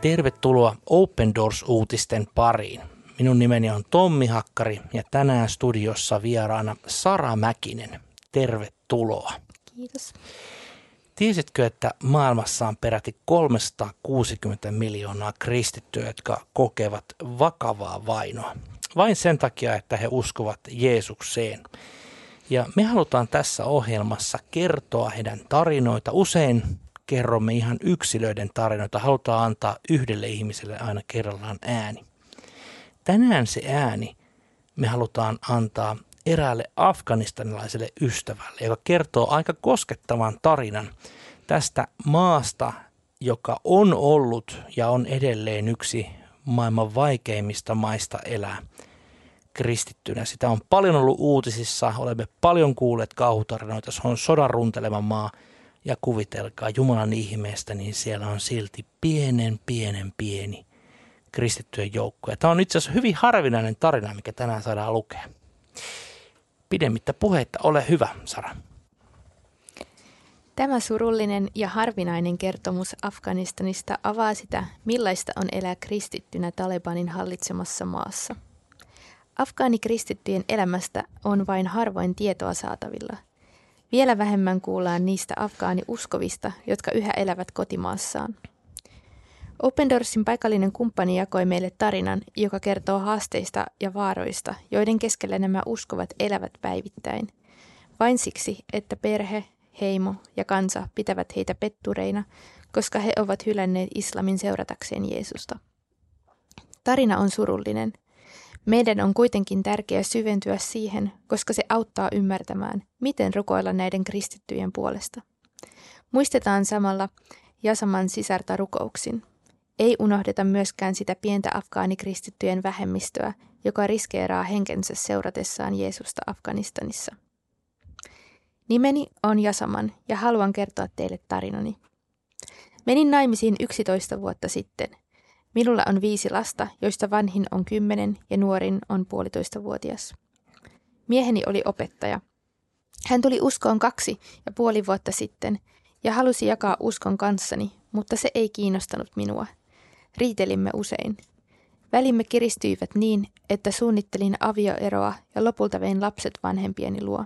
Tervetuloa Open Doors-uutisten pariin. Minun nimeni on Tommi Hakkari ja tänään studiossa vieraana Sara Mäkinen. Tervetuloa. Kiitos. Tiesitkö, että maailmassa on peräti 360 miljoonaa kristittyä, jotka kokevat vakavaa vainoa? Vain sen takia, että he uskovat Jeesukseen. Ja me halutaan tässä ohjelmassa kertoa heidän tarinoita. Usein kerromme ihan yksilöiden tarinoita. Halutaan antaa yhdelle ihmiselle aina kerrallaan ääni. Tänään se ääni me halutaan antaa eräälle afganistanilaiselle ystävälle, joka kertoo aika koskettavan tarinan tästä maasta, joka on ollut ja on edelleen yksi maailman vaikeimmista maista elää kristittynä. Sitä on paljon ollut uutisissa, olemme paljon kuulleet kauhutarinoita, se on sodan runtelema maa ja kuvitelkaa Jumalan ihmeestä, niin siellä on silti pienen, pienen, pieni kristittyjen joukko. Ja tämä on itse asiassa hyvin harvinainen tarina, mikä tänään saadaan lukea. Pidemmittä puheitta, ole hyvä, Sara. Tämä surullinen ja harvinainen kertomus Afganistanista avaa sitä, millaista on elää kristittynä Talebanin hallitsemassa maassa. Afgaanikristittyjen elämästä on vain harvoin tietoa saatavilla. Vielä vähemmän kuullaan niistä afgaani-uskovista, jotka yhä elävät kotimaassaan. Open Doorsin paikallinen kumppani jakoi meille tarinan, joka kertoo haasteista ja vaaroista, joiden keskellä nämä uskovat elävät päivittäin. Vain siksi, että perhe, heimo ja kansa pitävät heitä pettureina, koska he ovat hylänneet islamin seuratakseen Jeesusta. Tarina on surullinen. Meidän on kuitenkin tärkeää syventyä siihen, koska se auttaa ymmärtämään, miten rukoilla näiden kristittyjen puolesta. Muistetaan samalla Jasaman sisarta rukouksin. Ei unohdeta myöskään sitä pientä afgaanikristittyjen vähemmistöä, joka riskeeraa henkensä seuratessaan Jeesusta Afganistanissa. Nimeni on Jasaman ja haluan kertoa teille tarinani. Menin naimisiin 11 vuotta sitten. Minulla on viisi lasta, joista vanhin on kymmenen ja nuorin on puolitoista vuotias. Mieheni oli opettaja. Hän tuli uskoon kaksi ja puoli vuotta sitten ja halusi jakaa uskon kanssani, mutta se ei kiinnostanut minua. Riitelimme usein. Välimme kiristyivät niin, että suunnittelin avioeroa ja lopulta vein lapset vanhempieni luo.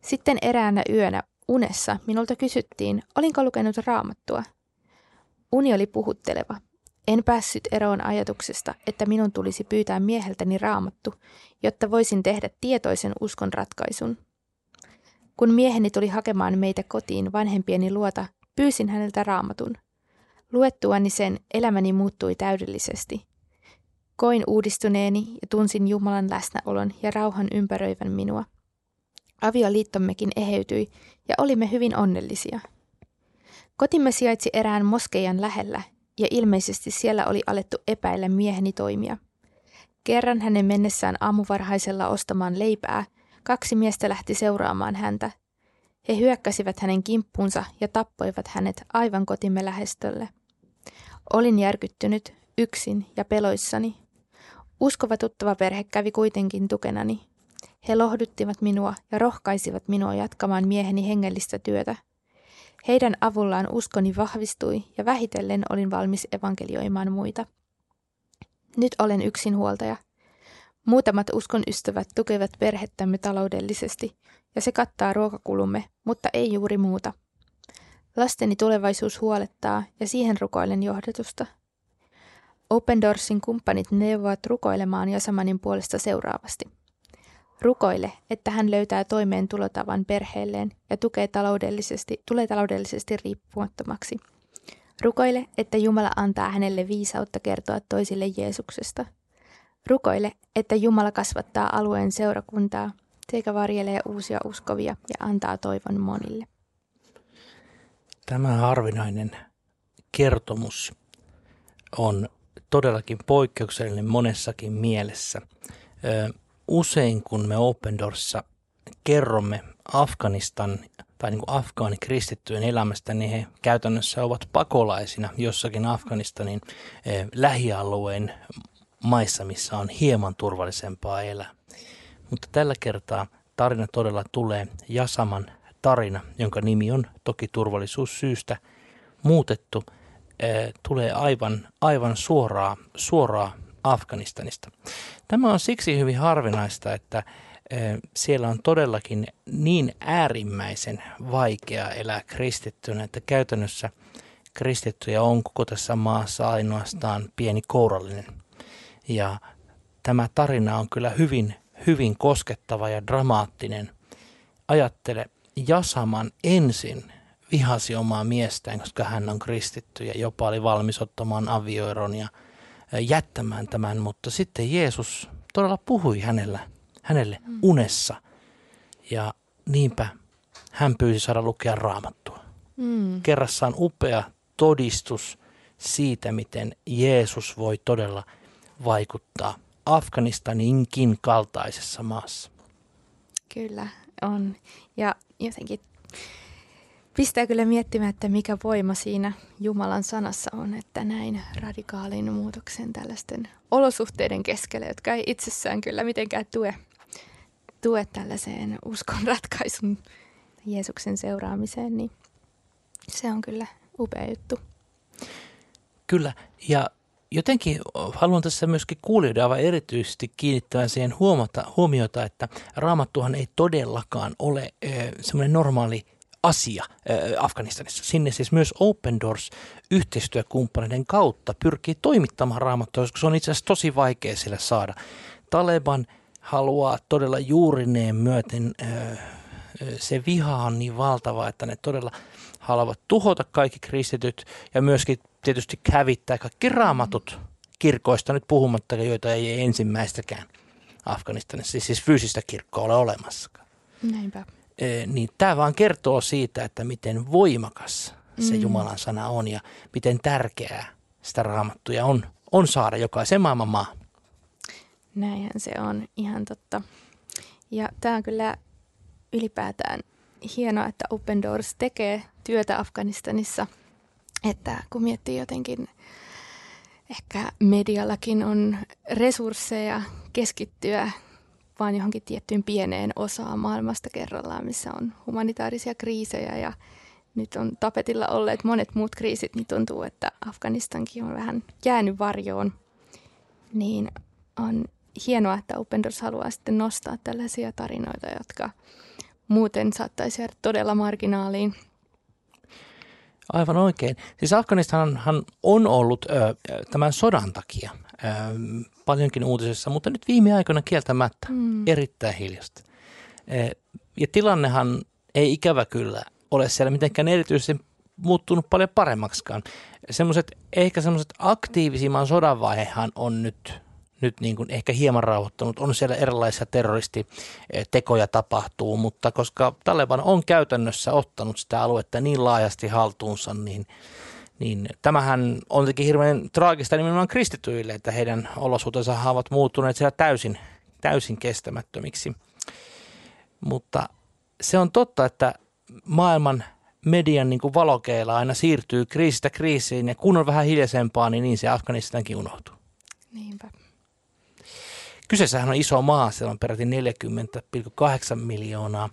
Sitten eräänä yönä unessa minulta kysyttiin, olinko lukenut raamattua. Uni oli puhutteleva. En päässyt eroon ajatuksesta, että minun tulisi pyytää mieheltäni raamattu, jotta voisin tehdä tietoisen uskon ratkaisun. Kun mieheni tuli hakemaan meitä kotiin vanhempieni luota, pyysin häneltä raamatun. Luettuani sen elämäni muuttui täydellisesti. Koin uudistuneeni ja tunsin Jumalan läsnäolon ja rauhan ympäröivän minua. Avioliittommekin eheytyi ja olimme hyvin onnellisia. Kotimme sijaitsi erään moskeijan lähellä ja ilmeisesti siellä oli alettu epäillä mieheni toimia. Kerran hänen mennessään aamuvarhaisella ostamaan leipää, kaksi miestä lähti seuraamaan häntä. He hyökkäsivät hänen kimppuunsa ja tappoivat hänet aivan kotimme lähestölle. Olin järkyttynyt, yksin ja peloissani. Uskova tuttava perhe kävi kuitenkin tukenani he lohduttivat minua ja rohkaisivat minua jatkamaan mieheni hengellistä työtä. Heidän avullaan uskoni vahvistui ja vähitellen olin valmis evankelioimaan muita. Nyt olen yksinhuoltaja. Muutamat uskon ystävät tukevat perhettämme taloudellisesti ja se kattaa ruokakulumme, mutta ei juuri muuta. Lasteni tulevaisuus huolettaa ja siihen rukoilen johdatusta. Open Doorsin kumppanit neuvovat rukoilemaan Jasamanin puolesta seuraavasti – Rukoile, että hän löytää toimeen tulotavan perheelleen ja tukee taloudellisesti, tulee taloudellisesti riippumattomaksi. Rukoile, että Jumala antaa hänelle viisautta kertoa toisille Jeesuksesta. Rukoile, että Jumala kasvattaa alueen seurakuntaa sekä varjelee uusia uskovia ja antaa toivon monille. Tämä harvinainen kertomus on todellakin poikkeuksellinen monessakin mielessä usein kun me Open Doorsissa kerromme Afganistan tai niin kuin afgaani kristittyjen elämästä, niin he käytännössä ovat pakolaisina jossakin Afganistanin eh, lähialueen maissa, missä on hieman turvallisempaa elää. Mutta tällä kertaa tarina todella tulee Jasaman tarina, jonka nimi on toki turvallisuussyystä muutettu tulee aivan, aivan suoraa, suoraa Afganistanista. Tämä on siksi hyvin harvinaista, että siellä on todellakin niin äärimmäisen vaikea elää kristittynä, että käytännössä kristittyjä on koko tässä maassa ainoastaan pieni kourallinen. Ja tämä tarina on kyllä hyvin, hyvin koskettava ja dramaattinen. Ajattele, Jasaman ensin vihasi omaa miestään, koska hän on kristitty ja jopa oli valmis ottamaan avioeron ja jättämään tämän, mutta sitten Jeesus todella puhui hänellä, hänelle mm. unessa ja niinpä hän pyysi saada lukea raamattua. Mm. Kerrassaan upea todistus siitä, miten Jeesus voi todella vaikuttaa Afganistaninkin kaltaisessa maassa. Kyllä on. Ja jotenkin pistää kyllä miettimään, että mikä voima siinä Jumalan sanassa on, että näin radikaalin muutoksen tällaisten olosuhteiden keskellä, jotka ei itsessään kyllä mitenkään tue, tue tällaiseen uskon ratkaisun Jeesuksen seuraamiseen, niin se on kyllä upea juttu. Kyllä, ja jotenkin haluan tässä myöskin kuulijoiden aivan erityisesti kiinnittää siihen huomata, huomiota, että raamattuhan ei todellakaan ole semmoinen normaali asia Afganistanissa. Sinne siis myös Open Doors yhteistyökumppaneiden kautta pyrkii toimittamaan raamattua, koska se on itse asiassa tosi vaikea sille saada. Taleban haluaa todella juurineen myöten, se viha on niin valtava, että ne todella haluavat tuhota kaikki kristityt ja myöskin tietysti hävittää kaikki raamatut kirkoista nyt puhumattakaan, joita ei ensimmäistäkään Afganistanissa, siis fyysistä kirkkoa ole olemassakaan. Näinpä niin tämä vaan kertoo siitä, että miten voimakas se mm. Jumalan sana on ja miten tärkeää sitä raamattuja on, on saada jokaisen maailman maa. Näinhän se on, ihan totta. Ja tämä on kyllä ylipäätään hienoa, että Open Doors tekee työtä Afganistanissa. Että kun miettii jotenkin, ehkä mediallakin on resursseja keskittyä vaan johonkin tiettyyn pieneen osaan maailmasta kerrallaan, missä on humanitaarisia kriisejä ja nyt on tapetilla olleet monet muut kriisit, niin tuntuu, että Afganistankin on vähän jäänyt varjoon. Niin on hienoa, että Open Doors haluaa sitten nostaa tällaisia tarinoita, jotka muuten saattaisi jäädä todella marginaaliin. Aivan oikein. Siis Afganistanhan on ollut ö, tämän sodan takia ö, paljonkin uutisissa, mutta nyt viime aikoina kieltämättä mm. erittäin hiljasta. E, ja tilannehan ei ikävä kyllä ole siellä mitenkään erityisesti muuttunut paljon paremmaksikaan. Semmoiset, ehkä semmoiset aktiivisimman sodan vaihehan on nyt, nyt niin kuin ehkä hieman rauhoittanut. On siellä erilaisia terroristitekoja tapahtuu, mutta koska Taleban on käytännössä ottanut sitä aluetta niin laajasti haltuunsa, niin – niin tämähän on tietenkin hirveän traagista nimenomaan kristityille, että heidän olosuhteensa ovat muuttuneet siellä täysin, täysin kestämättömiksi. Mutta se on totta, että maailman median niin kuin valokeila aina siirtyy kriisistä kriisiin ja kun on vähän hiljaisempaa, niin niin se Afganistankin unohtuu. Niinpä. Kyseessähän on iso maa, siellä on peräti 40,8 miljoonaa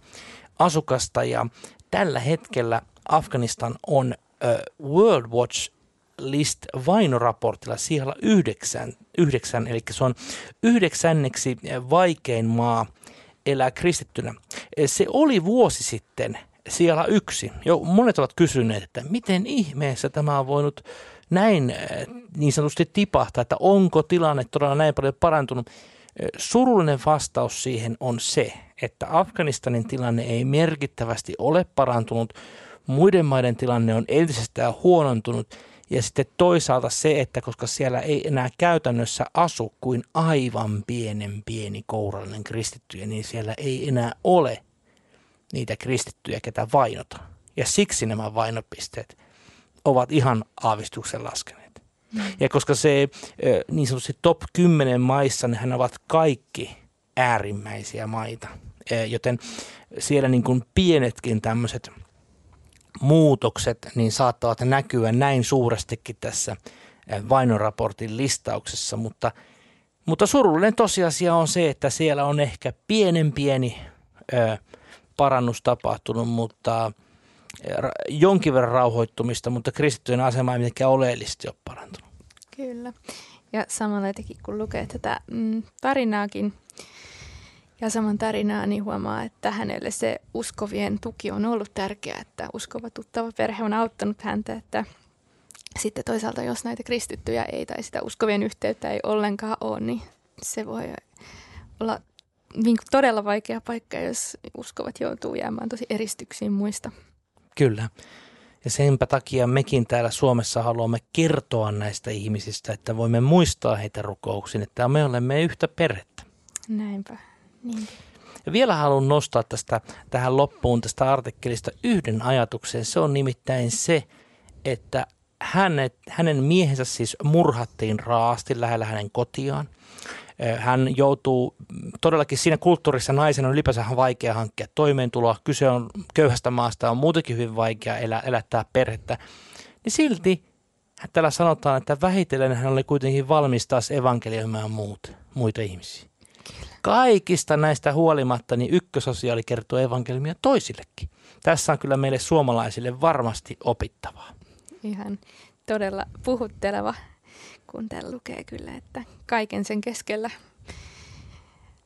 asukasta ja tällä hetkellä Afganistan on World Watch List vainoraportilla siellä yhdeksän, yhdeksän, eli se on yhdeksänneksi vaikein maa elää kristittynä. Se oli vuosi sitten siellä yksi. Jo monet ovat kysyneet, että miten ihmeessä tämä on voinut näin niin sanotusti tipahtaa, että onko tilanne todella näin paljon parantunut. Surullinen vastaus siihen on se, että Afganistanin tilanne ei merkittävästi ole parantunut, muiden maiden tilanne on entisestään huonontunut ja sitten toisaalta se, että koska siellä ei enää käytännössä asu kuin aivan pienen pieni kourallinen kristittyjä, niin siellä ei enää ole niitä kristittyjä, ketä vainota. Ja siksi nämä vainopisteet ovat ihan aavistuksen laskeneet. Ja koska se niin sanotusti top 10 maissa, nehän ovat kaikki äärimmäisiä maita. Joten siellä niin kuin pienetkin tämmöiset – muutokset niin saattavat näkyä näin suurestikin tässä vainoraportin listauksessa, mutta, mutta surullinen tosiasia on se, että siellä on ehkä pienen pieni ö, parannus tapahtunut, mutta jonkin verran rauhoittumista, mutta kristittyjen asema ei mitenkään oleellisesti ole parantunut. Kyllä. Ja samalla jotenkin kun lukee tätä mm, tarinaakin ja saman tarinaa, niin huomaa, että hänelle se uskovien tuki on ollut tärkeää, että uskova tuttava perhe on auttanut häntä, että sitten toisaalta jos näitä kristittyjä ei tai sitä uskovien yhteyttä ei ollenkaan ole, niin se voi olla niin todella vaikea paikka, jos uskovat joutuu jäämään tosi eristyksiin muista. Kyllä. Ja senpä takia mekin täällä Suomessa haluamme kertoa näistä ihmisistä, että voimme muistaa heitä rukouksiin, että me olemme yhtä perhettä. Näinpä. Niin. Ja vielä haluan nostaa tästä tähän loppuun tästä artikkelista yhden ajatuksen. Se on nimittäin se, että hänet, hänen miehensä siis murhattiin raasti lähellä hänen kotiaan. Hän joutuu, todellakin siinä kulttuurissa naisen on ylipäänsä vaikea hankkia toimeentuloa. Kyse on köyhästä maasta, on muutenkin hyvin vaikea elä, elättää perhettä. Niin silti täällä sanotaan, että vähitellen hän oli kuitenkin valmis taas evankelioimaan muut, muita ihmisiä. Kaikista näistä huolimatta niin ykkösosiaali kertoo evankeliumia toisillekin. Tässä on kyllä meille suomalaisille varmasti opittavaa. Ihan todella puhutteleva kun täällä lukee kyllä, että kaiken sen keskellä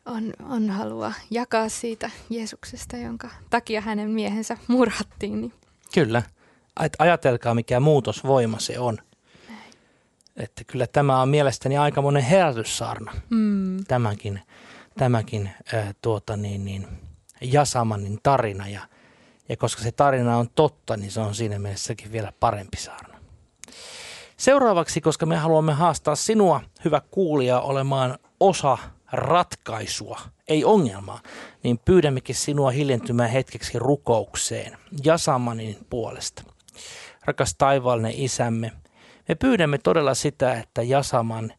on, on halua jakaa siitä Jeesuksesta, jonka takia hänen miehensä murhattiin. Niin. Kyllä. Ajatelkaa, mikä muutosvoima se on. Että kyllä tämä on mielestäni aika monen herätyssaarna, mm. tämäkin, tämäkin äh, tuota niin, niin, Jasamanin tarina. Ja, ja koska se tarina on totta, niin se on siinä mielessäkin vielä parempi saarna. Seuraavaksi, koska me haluamme haastaa sinua, hyvä kuulija, olemaan osa ratkaisua, ei ongelmaa, niin pyydämmekin sinua hiljentymään hetkeksi rukoukseen Jasamanin puolesta. Rakas taivaallinen isämme, me pyydämme todella sitä, että Jasaman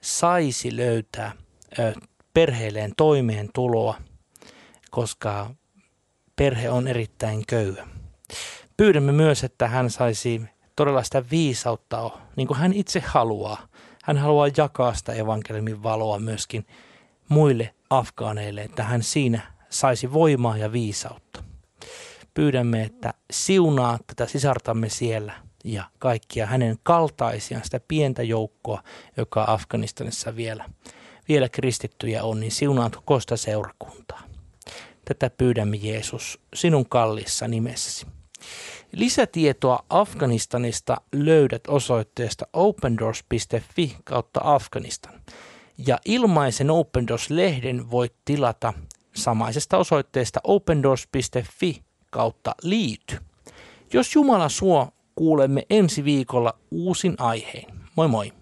saisi löytää perheelleen toimeentuloa, koska perhe on erittäin köyhä. Pyydämme myös, että hän saisi todella sitä viisautta niin kuin hän itse haluaa. Hän haluaa jakaa sitä evankeliumin valoa myöskin muille afgaaneille, että hän siinä saisi voimaa ja viisautta. Pyydämme, että siunaa tätä sisartamme siellä ja kaikkia hänen kaltaisiaan, sitä pientä joukkoa, joka Afganistanissa vielä, vielä kristittyjä on, niin siunaat sitä seurakuntaa. Tätä pyydämme Jeesus sinun kallissa nimessäsi. Lisätietoa Afganistanista löydät osoitteesta opendoors.fi kautta Afganistan. Ja ilmaisen Open Doors-lehden voit tilata samaisesta osoitteesta opendoors.fi kautta liity. Jos Jumala suo, kuulemme ensi viikolla uusin aiheen. Moi moi!